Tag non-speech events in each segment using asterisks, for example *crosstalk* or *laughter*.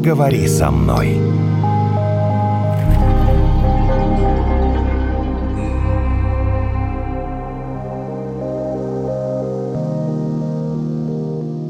поговори со мной.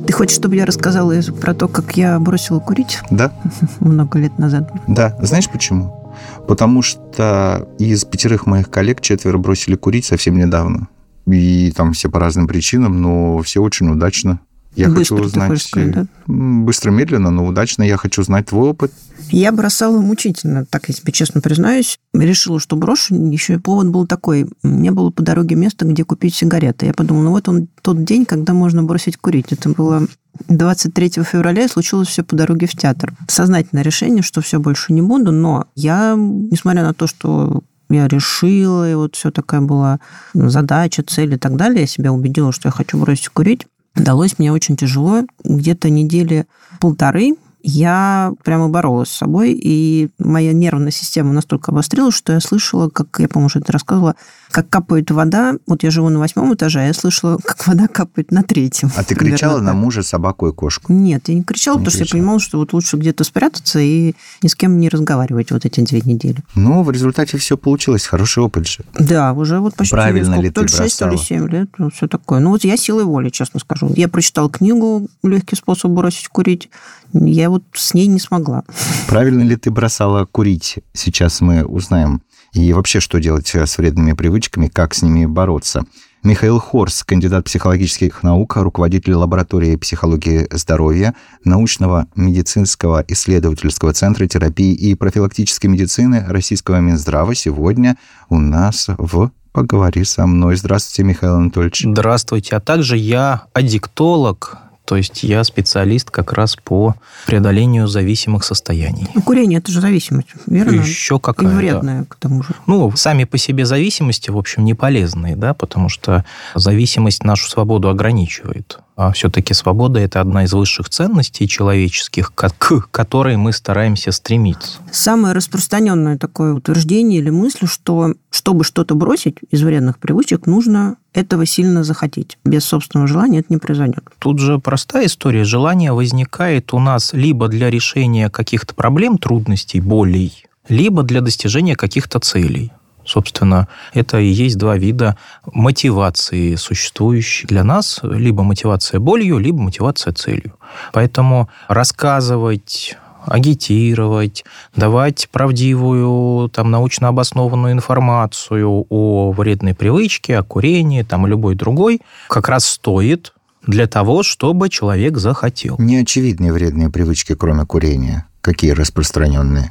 Ты хочешь, чтобы я рассказала про то, как я бросила курить? Да. *laughs* Много лет назад. Да. Знаешь почему? Потому что из пятерых моих коллег четверо бросили курить совсем недавно. И там все по разным причинам, но все очень удачно. Я Быстро хочу узнать... сказать, да? Быстро, медленно, но удачно. Я хочу знать твой опыт. Я бросала мучительно, так я тебе честно признаюсь. Решила, что брошу. Еще и повод был такой. Мне было по дороге место, где купить сигареты. Я подумала, ну вот он тот день, когда можно бросить курить. Это было 23 февраля, и случилось все по дороге в театр. Сознательное решение, что все больше не буду, но я, несмотря на то, что я решила, и вот все такая была задача, цель и так далее, я себя убедила, что я хочу бросить курить. Далось мне очень тяжело. Где-то недели полторы я прямо боролась с собой, и моя нервная система настолько обострилась, что я слышала, как, я, по-моему, уже это рассказывала, как капает вода. Вот я живу на восьмом этаже, а я слышала, *laughs* как вода капает на третьем. А ты кричала на мужа, собаку и кошку? Нет, я не кричала, Не потому что я кричала. понимала, что вот лучше где-то спрятаться и ни с кем не разговаривать вот эти две недели. Ну, в результате все получилось. Хороший опыт же. Да, уже вот почти Правильно сколько, ли то ли ты 6, то ли бросала? 7 лет, все такое. Ну вот я силой воли, честно скажу. Я прочитала книгу «Легкий способ бросить курить». Я вот с ней не смогла. Правильно ли ты бросала курить? Сейчас мы узнаем. И вообще, что делать с вредными привычками, как с ними бороться. Михаил Хорс, кандидат психологических наук, руководитель лаборатории психологии здоровья, научного медицинского исследовательского центра терапии и профилактической медицины Российского Минздрава, сегодня у нас в «Поговори со мной». Здравствуйте, Михаил Анатольевич. Здравствуйте. А также я аддиктолог, то есть я специалист как раз по преодолению зависимых состояний. Ну, курение – это же зависимость, верно? Еще И какая вредная, к тому же. Ну, сами по себе зависимости, в общем, не полезные, да, потому что зависимость нашу свободу ограничивает. А все-таки свобода – это одна из высших ценностей человеческих, к которой мы стараемся стремиться. Самое распространенное такое утверждение или мысль, что чтобы что-то бросить из вредных привычек, нужно этого сильно захотеть. Без собственного желания это не произойдет. Тут же простая история. Желание возникает у нас либо для решения каких-то проблем, трудностей, болей, либо для достижения каких-то целей. Собственно, это и есть два вида мотивации, существующие для нас. Либо мотивация болью, либо мотивация целью. Поэтому рассказывать агитировать, давать правдивую, там, научно обоснованную информацию о вредной привычке, о курении, там, любой другой, как раз стоит для того, чтобы человек захотел. Неочевидные вредные привычки, кроме курения. Какие распространенные?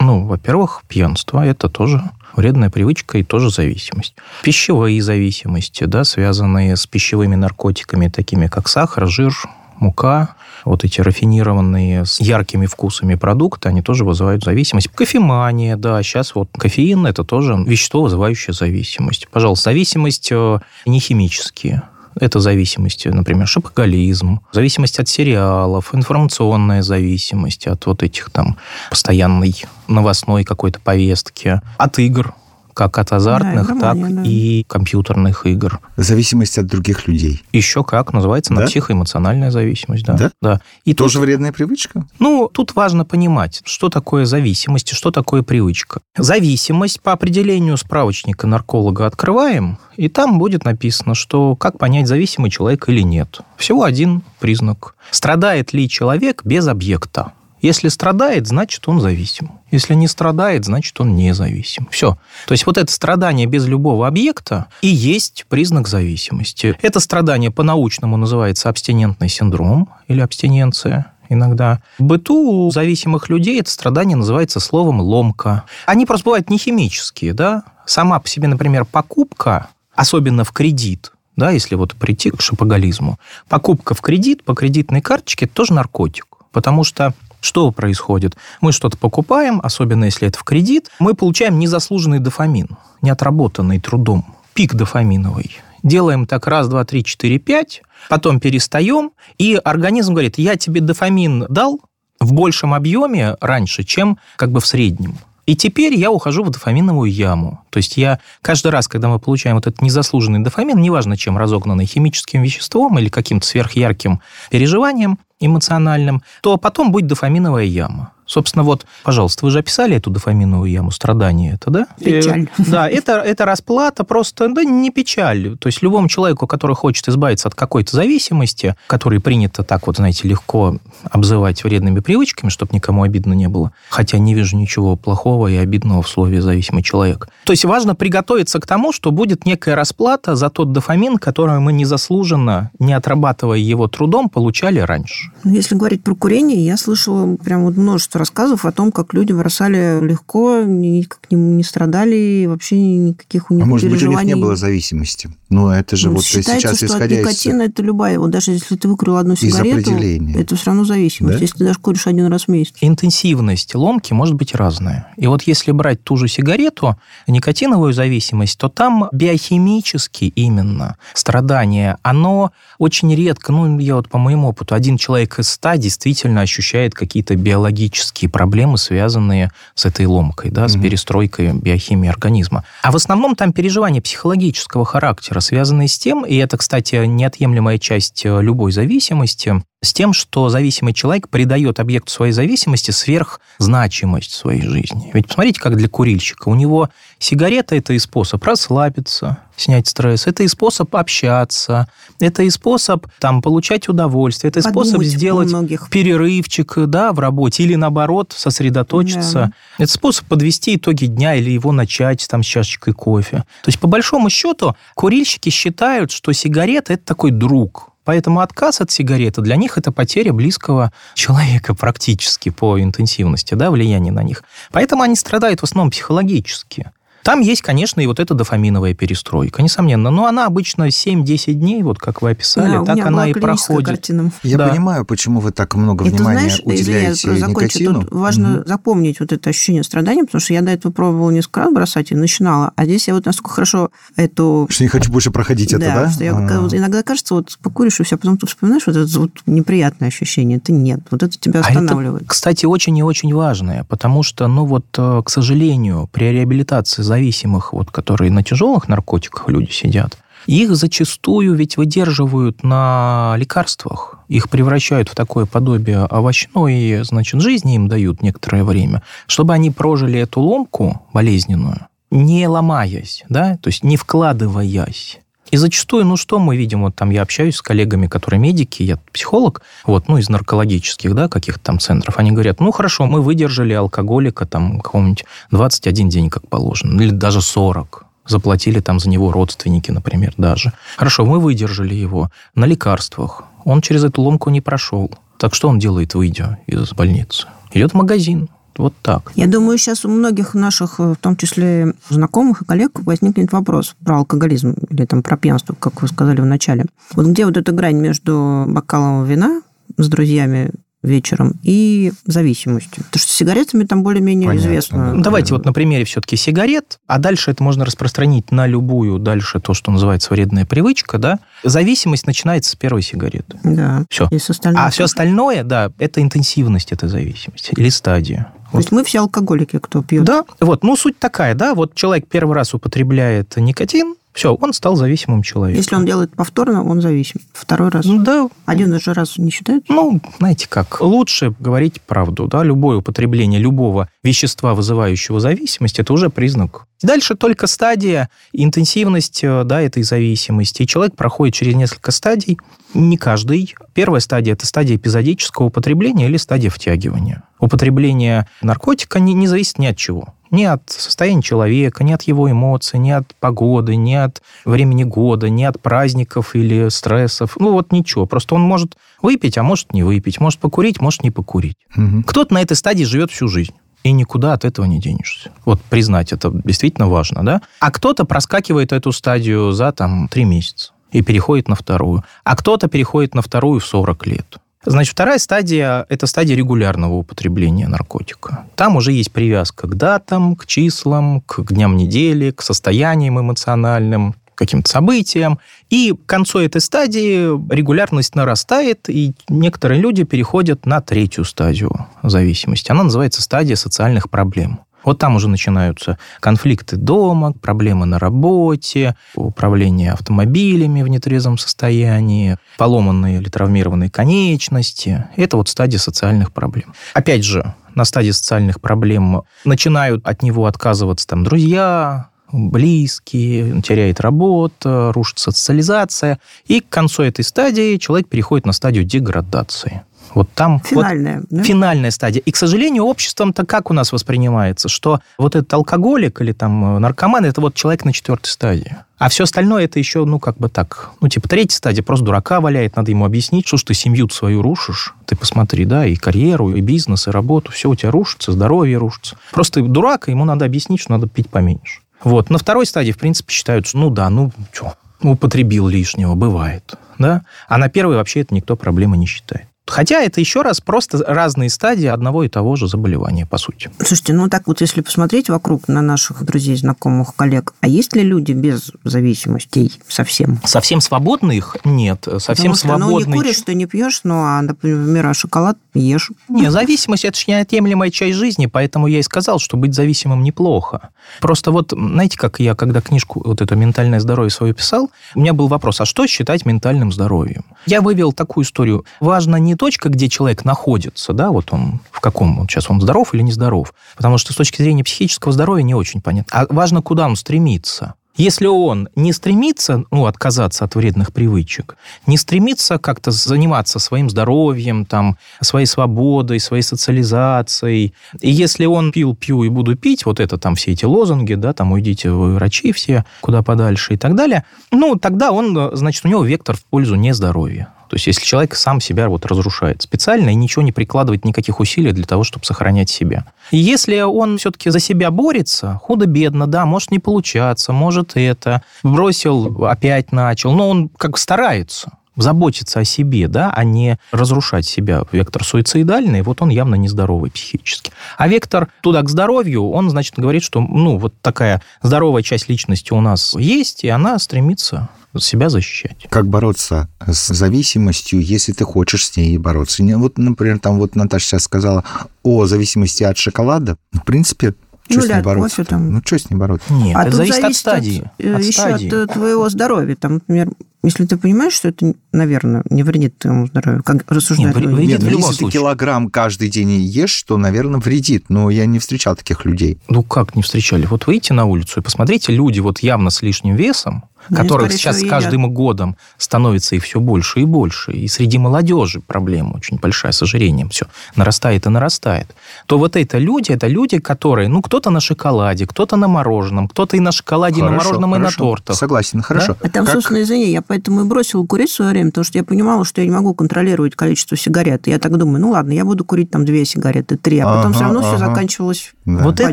Ну, во-первых, пьянство – это тоже вредная привычка и тоже зависимость. Пищевые зависимости, да, связанные с пищевыми наркотиками, такими как сахар, жир, мука, вот эти рафинированные с яркими вкусами продукты, они тоже вызывают зависимость. Кофемания, да, сейчас вот кофеин – это тоже вещество, вызывающее зависимость. Пожалуйста, зависимость э, не химические. Это зависимости, например, шопоголизм, зависимость от сериалов, информационная зависимость от вот этих там постоянной новостной какой-то повестки, от игр, как от азартных, игромания, так да. и компьютерных игр. Зависимость от других людей. Еще как, называется Да? психоэмоциональная зависимость. Да. Да? да. И тут- Тоже вредная привычка? ну, тут важно понимать, что такое зависимость и что такое привычка. Зависимость по определению справочника нарколога открываем, и там будет написано, что как понять, зависимый человек или нет. Всего один признак. Страдает ли человек без объекта? Если страдает, значит, он зависим. Если не страдает, значит, он независим. Все. То есть вот это страдание без любого объекта и есть признак зависимости. Это страдание по-научному называется абстинентный синдром или абстиненция иногда. В быту у зависимых людей это страдание называется словом ломка. Они просто бывают не химические, да? Сама по себе, например, покупка, особенно в кредит, да, если вот прийти к шопоголизму, покупка в кредит по кредитной карточке – это тоже наркотик. Потому что что происходит? Мы что-то покупаем, особенно если это в кредит, мы получаем незаслуженный дофамин, не отработанный трудом, пик дофаминовый. Делаем так раз, два, три, четыре, пять, потом перестаем, и организм говорит, я тебе дофамин дал в большем объеме раньше, чем как бы в среднем. И теперь я ухожу в дофаминовую яму. То есть я каждый раз, когда мы получаем вот этот незаслуженный дофамин, неважно чем, разогнанный химическим веществом или каким-то сверхярким переживанием, эмоциональным, то потом будет дофаминовая яма. Собственно, вот, пожалуйста, вы же описали эту дофаминовую яму страдания, это, да? Печаль. Э, да, это, это расплата просто, да, не печаль. То есть любому человеку, который хочет избавиться от какой-то зависимости, который принято так вот, знаете, легко обзывать вредными привычками, чтобы никому обидно не было, хотя не вижу ничего плохого и обидного в слове «зависимый человек». То есть важно приготовиться к тому, что будет некая расплата за тот дофамин, который мы незаслуженно, не отрабатывая его трудом, получали раньше. Ну, если говорить про курение, я слышала прям вот множество множество рассказов о том, как люди бросали легко, никак не, не страдали, и вообще никаких у них а может быть, у них не было зависимости? Ну, это же ну, вот сейчас что исходя от никотина из... это любая. Вот даже если ты выкурил одну сигарету, это все равно зависимость. Да? Если ты даже куришь один раз в месяц. Интенсивность ломки может быть разная. И вот если брать ту же сигарету, никотиновую зависимость, то там биохимически именно страдание, оно очень редко, ну, я вот по моему опыту, один человек из ста действительно ощущает какие-то биологические проблемы, связанные с этой ломкой, да, угу. с перестройкой биохимии организма. А в основном там переживания психологического характера связанные с тем, и это, кстати, неотъемлемая часть э, любой зависимости, с тем, что зависимый человек придает объекту своей зависимости сверхзначимость своей жизни. Ведь посмотрите, как для курильщика. У него сигарета – это и способ расслабиться, снять стресс, это и способ общаться, это и способ там, получать удовольствие, это и способ сделать перерывчик да, в работе или, наоборот, сосредоточиться. Да. Это способ подвести итоги дня или его начать там, с чашечкой кофе. То есть, по большому счету, курильщики считают, что сигарета – это такой друг, Поэтому отказ от сигареты для них это потеря близкого человека практически по интенсивности, да, влияния на них. Поэтому они страдают в основном психологически. Там есть, конечно, и вот эта дофаминовая перестройка, несомненно. Но она обычно 7-10 дней, вот как вы описали, да, так она и проходит. Картина. Я да. понимаю, почему вы так много это, внимания знаешь, уделяете я никотину. Тут важно угу. запомнить вот это ощущение страдания, потому что я до этого пробовала несколько раз бросать и начинала. А здесь я вот насколько хорошо эту... Что не хочу больше проходить да, это, да? Что я, вот, иногда кажется, вот покуришь и все, а потом ты вспоминаешь вот это вот неприятное ощущение. Это нет. Вот это тебя останавливает. А это, кстати, очень и очень важное, потому что, ну вот, э, к сожалению, при реабилитации зависимых вот которые на тяжелых наркотиках люди сидят, их зачастую ведь выдерживают на лекарствах. Их превращают в такое подобие овощной, значит, жизни им дают некоторое время, чтобы они прожили эту ломку болезненную, не ломаясь, да, то есть не вкладываясь. И зачастую, ну что мы видим, вот там я общаюсь с коллегами, которые медики, я психолог, вот, ну из наркологических, да, каких-то там центров, они говорят, ну хорошо, мы выдержали алкоголика там какого-нибудь 21 день, как положено, или даже 40, заплатили там за него родственники, например, даже. Хорошо, мы выдержали его на лекарствах, он через эту ломку не прошел. Так что он делает, выйдя из больницы? Идет в магазин, вот так. Я думаю, сейчас у многих наших, в том числе знакомых и коллег, возникнет вопрос про алкоголизм или там про пьянство, как вы сказали в начале. Вот где вот эта грань между бокалом вина с друзьями вечером и зависимостью. Потому что с сигаретами там более-менее Понятно, известно. Да. Давайте вот на примере все-таки сигарет, а дальше это можно распространить на любую дальше то, что называется вредная привычка, да. Зависимость начинается с первой сигареты. Да. Все. И с а все остальное, да, это интенсивность этой зависимости или стадия. То есть мы все алкоголики, кто пьет. Да, вот, ну суть такая, да, вот человек первый раз употребляет никотин, все, он стал зависимым человеком. Если он делает повторно, он зависим. Второй раз. Ну, да. Один же раз не считает? Ну, знаете как, лучше говорить правду, да, любое употребление любого вещества, вызывающего зависимость, это уже признак. Дальше только стадия, интенсивность, э, да, этой зависимости. И человек проходит через несколько стадий, не каждый. Первая стадия – это стадия эпизодического употребления или стадия втягивания. Употребление наркотика не, не зависит ни от чего. Ни от состояния человека, ни от его эмоций, ни от погоды, ни от времени года, ни от праздников или стрессов. Ну вот ничего. Просто он может выпить, а может не выпить. Может покурить, может не покурить. Угу. Кто-то на этой стадии живет всю жизнь и никуда от этого не денешься. Вот признать это действительно важно, да? А кто-то проскакивает эту стадию за там три месяца и переходит на вторую. А кто-то переходит на вторую в 40 лет. Значит, вторая стадия – это стадия регулярного употребления наркотика. Там уже есть привязка к датам, к числам, к дням недели, к состояниям эмоциональным, каким-то событиям. И к концу этой стадии регулярность нарастает, и некоторые люди переходят на третью стадию зависимости. Она называется стадия социальных проблем. Вот там уже начинаются конфликты дома, проблемы на работе, управление автомобилями в нетрезвом состоянии, поломанные или травмированные конечности. Это вот стадия социальных проблем. Опять же, на стадии социальных проблем начинают от него отказываться там друзья, близкие, теряет работа, рушится социализация. И к концу этой стадии человек переходит на стадию деградации. Вот там финальная, вот, да? финальная стадия. И, к сожалению, обществом-то как у нас воспринимается, что вот этот алкоголик или там наркоман, это вот человек на четвертой стадии. А все остальное это еще, ну, как бы так, ну, типа, третья стадия, просто дурака валяет, надо ему объяснить, что ж ты семью свою рушишь. Ты посмотри, да, и карьеру, и бизнес, и работу, все у тебя рушится, здоровье рушится. Просто дурак, ему надо объяснить, что надо пить поменьше. Вот. На второй стадии, в принципе, считают, что ну да, ну что, употребил лишнего, бывает. Да? А на первой вообще это никто проблемы не считает. Хотя это еще раз просто разные стадии одного и того же заболевания, по сути. Слушайте, ну так вот, если посмотреть вокруг на наших друзей, знакомых, коллег, а есть ли люди без зависимостей совсем? Совсем свободных? Нет. Совсем Потому что, свободный... Ну, не куришь, ты не пьешь, ну, а, например, а шоколад ешь. Не, зависимость – это же неотъемлемая часть жизни, поэтому я и сказал, что быть зависимым неплохо. Просто вот, знаете, как я, когда книжку вот это «Ментальное здоровье» свою писал, у меня был вопрос, а что считать ментальным здоровьем? Я вывел такую историю. Важно не точка, где человек находится, да, вот он в каком, вот сейчас он здоров или нездоров, потому что с точки зрения психического здоровья не очень понятно. А важно, куда он стремится. Если он не стремится ну, отказаться от вредных привычек, не стремится как-то заниматься своим здоровьем, там, своей свободой, своей социализацией, и если он пил, пью и буду пить, вот это там все эти лозунги, да, там уйдите вы врачи все куда подальше и так далее, ну, тогда он, значит, у него вектор в пользу нездоровья. То есть если человек сам себя вот разрушает специально и ничего не прикладывает никаких усилий для того, чтобы сохранять себя. И если он все-таки за себя борется, худо-бедно, да, может не получаться, может это, бросил, опять начал, но он как старается заботиться о себе, да, а не разрушать себя. Вектор суицидальный, вот он явно нездоровый психически. А вектор туда к здоровью, он, значит, говорит, что, ну, вот такая здоровая часть личности у нас есть, и она стремится себя защищать. Как бороться с зависимостью, если ты хочешь с ней бороться? Вот, например, там вот Наташа сейчас сказала о зависимости от шоколада. В принципе, что ну, с ней бороться? Там. Ну, что с ней бороться? Нет, а это зависит от стадии. От, э, от еще стадии. от твоего здоровья. Там, например, если ты понимаешь, что это, наверное, не вредит твоему здоровью, как рассуждать? Нет, вредит в любом если случае. ты килограмм каждый день ешь, то, наверное, вредит. Но я не встречал таких людей. Ну, как не встречали? Вот выйдите на улицу и посмотрите, люди вот явно с лишним весом, которых сейчас с каждым едят. годом становится и все больше и больше, и среди молодежи проблема очень большая с ожирением, все нарастает и нарастает, то вот это люди, это люди, которые, ну, кто-то на шоколаде, кто-то на мороженом, кто-то и на шоколаде, хорошо, и на мороженом, хорошо. и на тортах. Согласен, хорошо. Да? А там, как... собственно, извини, я поэтому и бросила курить в свое время, потому что я понимала, что я не могу контролировать количество сигарет. И я так думаю, ну ладно, я буду курить там две сигареты, три, а потом ага, все равно ага. все заканчивалось да. Вот пачкой.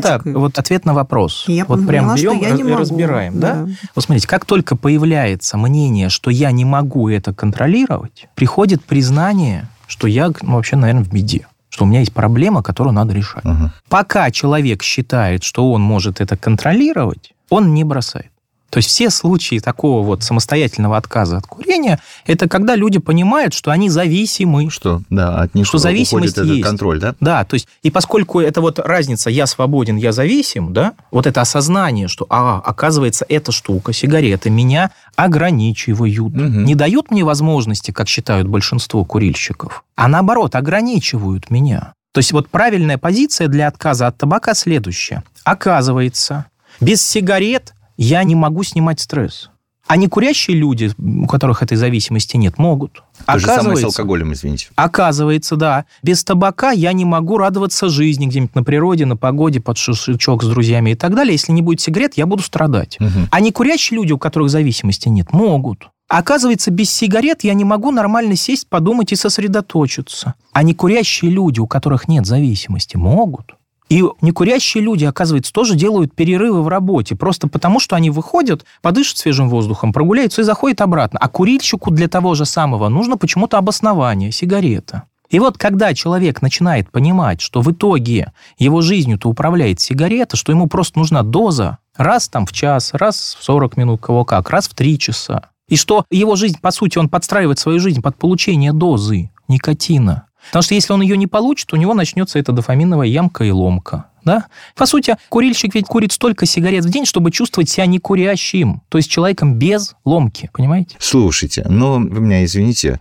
это вот ответ на вопрос. Я вот поняла, прям берем что я не и могу. разбираем, да? да? Вот смотрите, как только появляется мнение, что я не могу это контролировать, приходит признание, что я ну, вообще, наверное, в беде что у меня есть проблема, которую надо решать. Угу. Пока человек считает, что он может это контролировать, он не бросает. То есть все случаи такого вот самостоятельного отказа от курения, это когда люди понимают, что они зависимы. Что, да, от них что зависимость этот есть. контроль, да? Да, то есть, и поскольку это вот разница «я свободен, я зависим», да, вот это осознание, что, а, оказывается, эта штука, сигареты, меня ограничивают, угу. не дают мне возможности, как считают большинство курильщиков, а наоборот, ограничивают меня. То есть вот правильная позиция для отказа от табака следующая. Оказывается, без сигарет я не могу снимать стресс. А не курящие люди, у которых этой зависимости нет, могут. То же самое с алкоголем, извините. Оказывается, да. Без табака я не могу радоваться жизни где-нибудь на природе, на погоде, под шашлычок с друзьями и так далее. Если не будет сигарет, я буду страдать. Угу. А не курящие люди, у которых зависимости нет, могут. Оказывается, без сигарет я не могу нормально сесть, подумать и сосредоточиться. А не курящие люди, у которых нет зависимости, могут. И некурящие люди, оказывается, тоже делают перерывы в работе, просто потому, что они выходят, подышат свежим воздухом, прогуляются и заходят обратно. А курильщику для того же самого нужно почему-то обоснование, сигарета. И вот когда человек начинает понимать, что в итоге его жизнью-то управляет сигарета, что ему просто нужна доза раз там в час, раз в 40 минут, кого как, раз в 3 часа, и что его жизнь, по сути, он подстраивает свою жизнь под получение дозы никотина, Потому что если он ее не получит, у него начнется эта дофаминовая ямка и ломка. Да? По сути, курильщик ведь курит столько сигарет в день, чтобы чувствовать себя не курящим, то есть человеком без ломки, понимаете? Слушайте, ну, вы меня извините,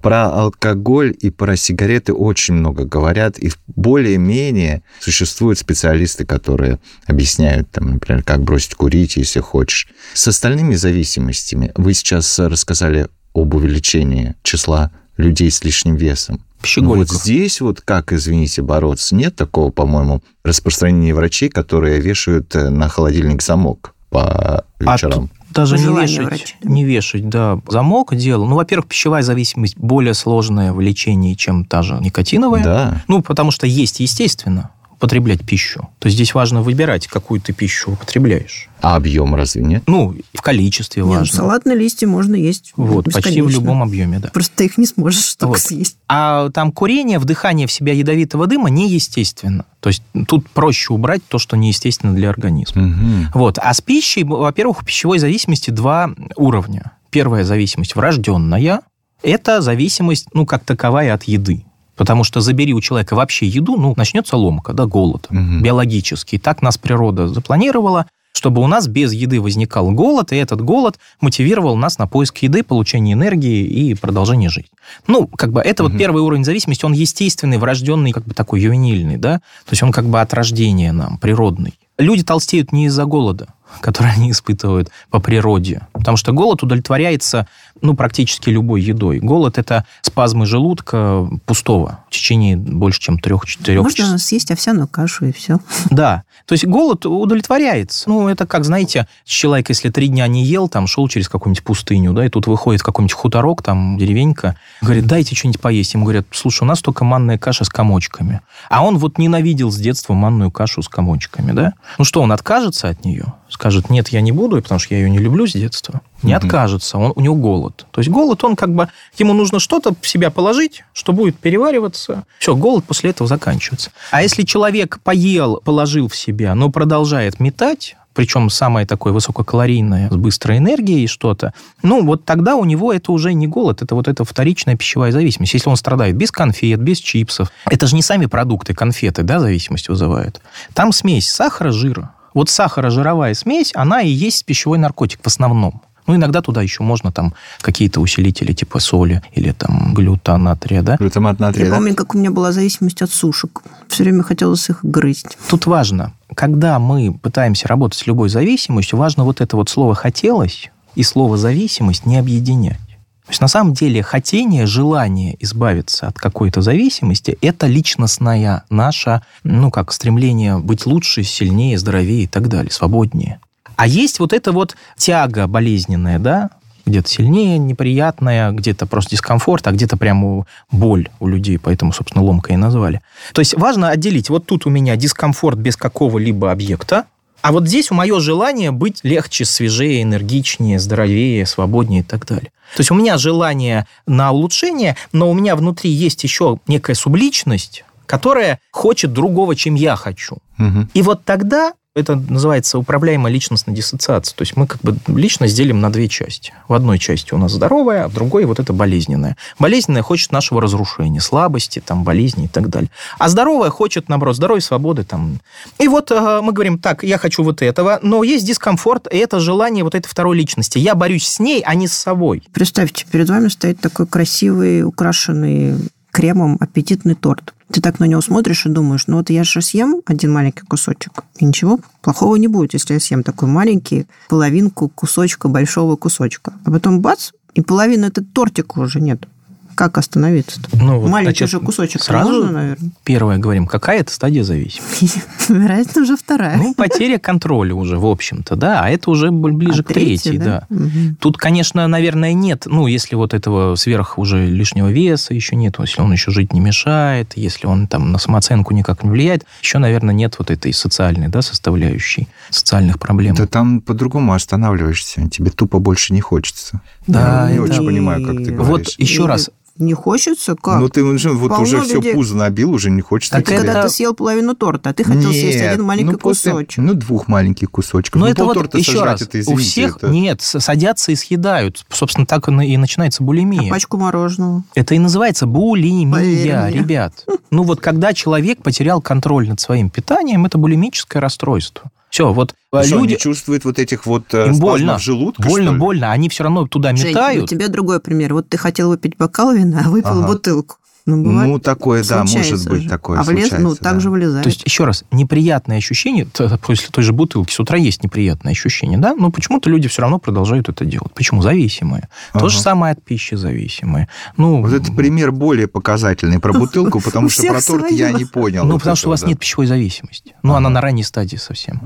про алкоголь и про сигареты очень много говорят, и более-менее существуют специалисты, которые объясняют, там, например, как бросить курить, если хочешь. С остальными зависимостями вы сейчас рассказали об увеличении числа людей с лишним весом. Пищеголиков. Вот здесь вот как, извините, бороться? Нет такого, по-моему, распространения врачей, которые вешают э, на холодильник замок по вечерам. А даже не вешать, врача. не вешать, да, замок дело. Ну, во-первых, пищевая зависимость более сложное в лечении, чем та же никотиновая. Да. Ну, потому что есть, естественно, употреблять пищу. То есть здесь важно выбирать, какую ты пищу употребляешь. А объем разве нет? Ну, в количестве Нет, ну, важно. салатные листья можно есть Вот, почти в любом объеме, да. Просто ты их не сможешь только Вот. съесть. А там курение, вдыхание в себя ядовитого дыма неестественно. То есть тут проще убрать то, что неестественно для организма. Мгм. Вот. А с пищей, во-первых, у пищевой зависимости два уровня. Первая зависимость врожденная. Это зависимость, ну, как таковая от еды. Потому что забери у человека вообще еду, ну, начнется ломка, да, голод Мгм. биологический. Так нас природа запланировала, чтобы у нас без еды возникал голод, и этот голод мотивировал нас на поиск еды, получение энергии и продолжение жизни. Ну, как бы это вот Мгм. первый уровень зависимости, он естественный, врожденный, как бы такой ювенильный, да, то есть он как бы от рождения нам, природный. Люди толстеют не из-за голода, *laughs* который они испытывают по природе, потому что голод удовлетворяется, ну, практически любой едой. Голод – это спазмы желудка пустого в течение больше, чем трех-четырех часов. Можно съесть овсяную кашу и все. *laughs* Да. То есть голод удовлетворяется. Ну, это как, знаете, человек, если три дня не ел, там, шел через какую-нибудь пустыню, да, и тут выходит какой-нибудь хуторок, там, деревенька, говорит, дайте что-нибудь поесть. Ему говорят, слушай, у нас только манная каша с комочками. А он вот ненавидел с детства манную кашу с комочками, да? Ну что, он откажется от нее? Скажет, нет, я не буду, потому что я ее не люблю с детства. Не откажется, он, у него голод. То есть голод, он как бы, ему нужно что-то в себя положить, что будет перевариваться. Все, голод после этого заканчивается. А если человек поел, положил в себя, но продолжает метать, причем самое такое высококалорийное, с быстрой энергией что-то, ну, вот тогда у него это уже не голод, это вот эта вторичная пищевая зависимость. Если он страдает без конфет, без чипсов, это же не сами продукты, конфеты, да, зависимость вызывают. Там смесь сахара, жира. Вот сахаро-жировая смесь, она и есть пищевой наркотик в основном. Ну, иногда туда еще можно там какие-то усилители типа соли или там глюта натрия, да? Глутамат натрия, Я да? помню, как у меня была зависимость от сушек. Все время хотелось их грызть. Тут важно, когда мы пытаемся работать с любой зависимостью, важно вот это вот слово «хотелось» и слово «зависимость» не объединять. То есть на самом деле хотение, желание избавиться от какой-то зависимости – это личностная наша, ну как, стремление быть лучше, сильнее, здоровее и так далее, свободнее. А есть вот эта вот тяга болезненная, да, где-то сильнее, неприятная, где-то просто дискомфорт, а где-то прямо боль у людей, поэтому, собственно, ломка и назвали. То есть важно отделить, вот тут у меня дискомфорт без какого-либо объекта, а вот здесь у мое желание быть легче, свежее, энергичнее, здоровее, свободнее и так далее. То есть у меня желание на улучшение, но у меня внутри есть еще некая субличность, которая хочет другого, чем я хочу. Мгм. И вот тогда это называется управляемая личностная диссоциация. То есть мы как бы личность делим на две части. В одной части у нас здоровая, а в другой вот это болезненная. Болезненная хочет нашего разрушения, слабости, там, болезни и так далее. А здоровая хочет, наоборот, здоровья, свободы. Там. И вот э, мы говорим, так, я хочу вот этого, но есть дискомфорт, и это желание вот этой второй личности. Я борюсь с ней, а не с собой. Представьте, перед вами стоит такой красивый, украшенный кремом аппетитный торт. Ты так на него смотришь и думаешь, ну вот я же съем один маленький кусочек, и ничего плохого не будет, если я съем такой маленький половинку кусочка большого кусочка. А потом бац, и половины этот тортик уже нет. Как остановиться-то? Ну, вот, Маленький значит, же кусочек сразу можно, наверное. Первое говорим, какая это стадия зависимости? *laughs* Вероятно, уже вторая. Ну, потеря контроля уже, в общем-то, да, а это уже ближе А к третьей, да. Мгм. Тут, конечно, наверное, нет, ну, если вот этого сверх уже лишнего веса еще нет, если он еще жить не мешает, если он там на самооценку никак не влияет, еще, наверное, нет вот этой социальной, да, составляющей, социальных проблем. Да там по-другому останавливаешься, тебе тупо больше не хочется. Да, Я не это- очень понимаю, как ты Вот говоришь. еще И раз, Не хочется? Как? Ну, ты уже, вот Полно уже все людей. пузо набил, уже не хочется. Так это это- когда ты съел половину торта, а ты хотел съесть Нет, один маленький ну, после- кусочек. Ну, двух маленьких кусочков. Но Ну, это вот еще сожрать, раз, это, у извините, всех это- нет, садятся и съедают. Собственно, так и на- и начинается А булимия. пачку мороженого. Это и называется булимия, Поверь мне. ребят. Ну вот когда человек потерял контроль над своим питанием, это булимическое расстройство. Все, вот Что, люди... не чувствует вот этих вот э, Им больно. желудка, больно, что ли? больно. Они все равно туда Жень, у метают. тебя другой пример. Вот ты хотел выпить бокал вина, а выпил Ага. бутылку. Ну, бывает, Ну, такое, да, может быть, же. такое А влез, ну, так да. же вылезает. То есть, еще раз, неприятное ощущение, после той же бутылки с утра есть неприятное ощущение, да, но почему-то люди все равно продолжают это делать. Почему? Зависимые. То Ага. же самое от пищи зависимые. Ну, Вот это пример более показательный про бутылку, потому что про торт я не понял. ну потому что у вас нет пищевой зависимости. Ну, она на ранней стадии совсем.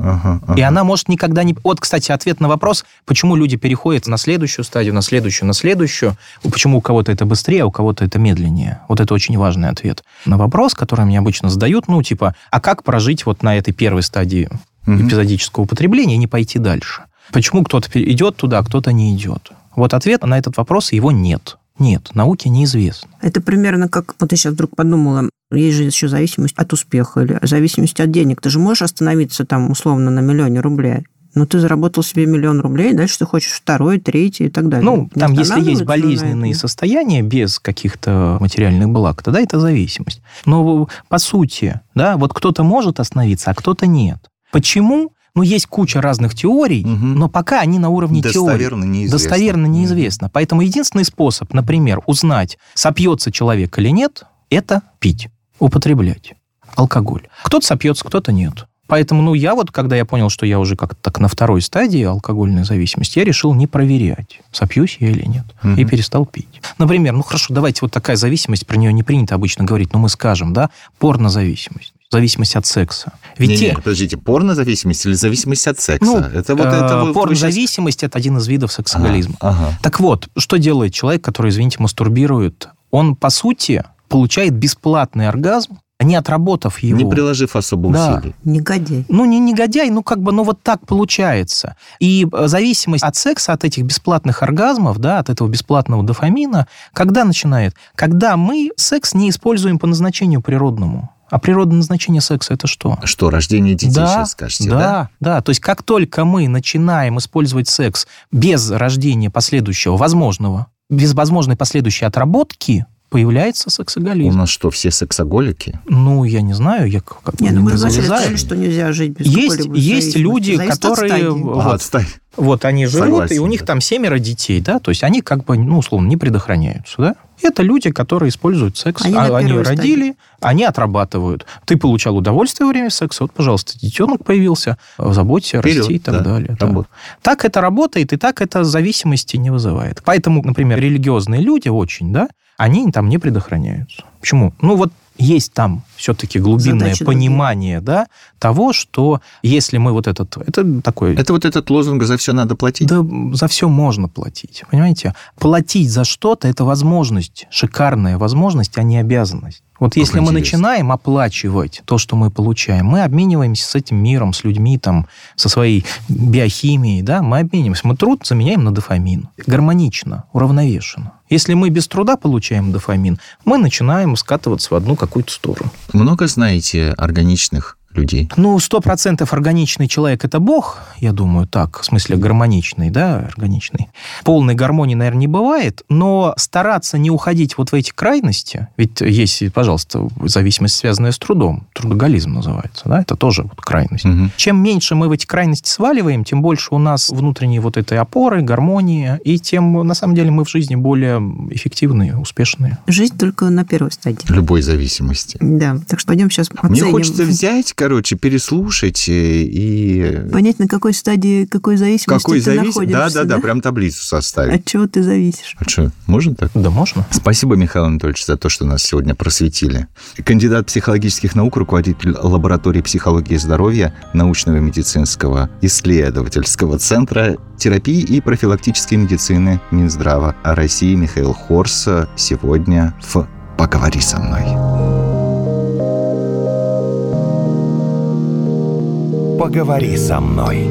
И она может никогда не... Вот, кстати, ответ на вопрос, почему люди переходят на следующую стадию, на следующую, на следующую. Почему у кого-то это быстрее, а у кого-то это медленнее. Вот это очень важный ответ на вопрос, который мне обычно задают. Ну, типа, а как прожить вот на этой первой стадии Мгм. эпизодического употребления и не пойти дальше? Почему кто-то идет туда, а кто-то не идет? Вот ответ на этот вопрос его нет. Нет, науке неизвестно. Это примерно как, вот я сейчас вдруг подумала, есть же еще зависимость от успеха или зависимость от денег. Ты же можешь остановиться там условно на миллионе рублей, но ты заработал себе миллион рублей, дальше ты хочешь второй, третий и так далее. Ну, там, если есть болезненные состояния без каких-то материальных благ, тогда это зависимость. Но по сути, да, вот кто-то может остановиться, а кто-то нет. Почему? Ну, есть куча разных теорий, Мгм. но пока они на уровне теории. Достоверно неизвестно. Достоверно неизвестно. Поэтому единственный способ, например, узнать, сопьется человек или нет, это пить, употреблять алкоголь. Кто-то сопьется, кто-то нет. Поэтому, ну, я вот, когда я понял, что я уже как-то так на второй стадии алкогольной зависимости, я решил не проверять, сопьюсь я или нет, и Мгм. перестал пить. Например, ну, хорошо, давайте вот такая зависимость, про нее не принято обычно говорить, но мы скажем, да, порнозависимость, зависимость от секса. Ведь Не, те- не, подождите, порнозависимость или зависимость от секса? ну, это вот э, это вот вы порнозависимость – это один из видов сексоголизма. Ага, ага. Так вот, что делает человек, который, извините, мастурбирует? Он, по сути, получает бесплатный оргазм, не отработав его. Не приложив особо Да. усилий. Негодяй. Ну, не негодяй, ну, как бы, ну, вот так получается. И э, зависимость от секса, от этих бесплатных оргазмов, да, от этого бесплатного дофамина, когда начинает? Когда мы секс не используем по назначению природному. А природное назначение секса – это что? Что, рождение детей да, сейчас скажете, да? да, да. То есть как только мы начинаем использовать секс без рождения последующего возможного, без возможной последующей отработки, появляется У сексоголизм. нас что, все сексоголики? Ну, я не знаю, я как как Не, ну мы вначале что нельзя жить без Есть, есть люди, Зависит от которые стадии. Вот. А, отстань. Вот они живут, Согласен, и у них да. там семеро детей, да, то есть они как бы, ну, условно, не предохраняются, да. Это люди, которые используют секс. Они А- они родили, они отрабатывают. Ты получал удовольствие во время секса, вот, пожалуйста, детенок появился, заботься, Вперед, расти и так да, далее. да. Так это работает, и так это зависимости не вызывает. Поэтому, например, религиозные люди очень, да, они там не предохраняются. Почему? Ну, вот есть там все-таки глубинное другие. понимание, да, того, что если мы вот этот... Это такой Это вот этот лозунг «за все надо платить». да за все можно платить, понимаете? Платить за что-то – это возможность, шикарная возможность, а не обязанность. Вот Как если мы интересно. начинаем оплачивать то, что мы получаем, мы обмениваемся с этим миром, с людьми, там, со своей биохимией, да, мы обмениваемся. Мы труд заменяем на дофамин. Гармонично, уравновешенно. Если мы без труда получаем дофамин, мы начинаем скатываться в одну какую-то сторону. Много знаете органичных людей? Ну, сто процентов органичный человек – это Бог, я думаю, так, в смысле гармоничный, да, органичный. Полной гармонии, наверное, не бывает, но стараться не уходить вот в эти крайности, ведь есть, пожалуйста, зависимость, связанная с трудом, трудоголизм называется, да, это тоже вот крайность. Мгм. Чем меньше мы в эти крайности сваливаем, тем больше у нас внутренней вот этой опоры, гармонии, и тем, на самом деле, мы в жизни более эффективные, успешные. Жизнь только на первой стадии. Любой зависимости. Да, так что пойдем сейчас Мне оценим. хочется взять, короче, переслушать э, и... Понять, на какой стадии, какой зависимости Какой ты зависит? Да, находишься. да, да, прям таблицу составить. От чего ты зависишь? А что, можно так? Да, можно? Спасибо, Михаил Анатольевич, за то, что нас сегодня просветили. Кандидат психологических наук, руководитель лаборатории психологии и здоровья научного медицинского исследовательского центра терапии и профилактической медицины Минздрава России Михаил Хорс сегодня в «Поговори со мной». Поговори со мной.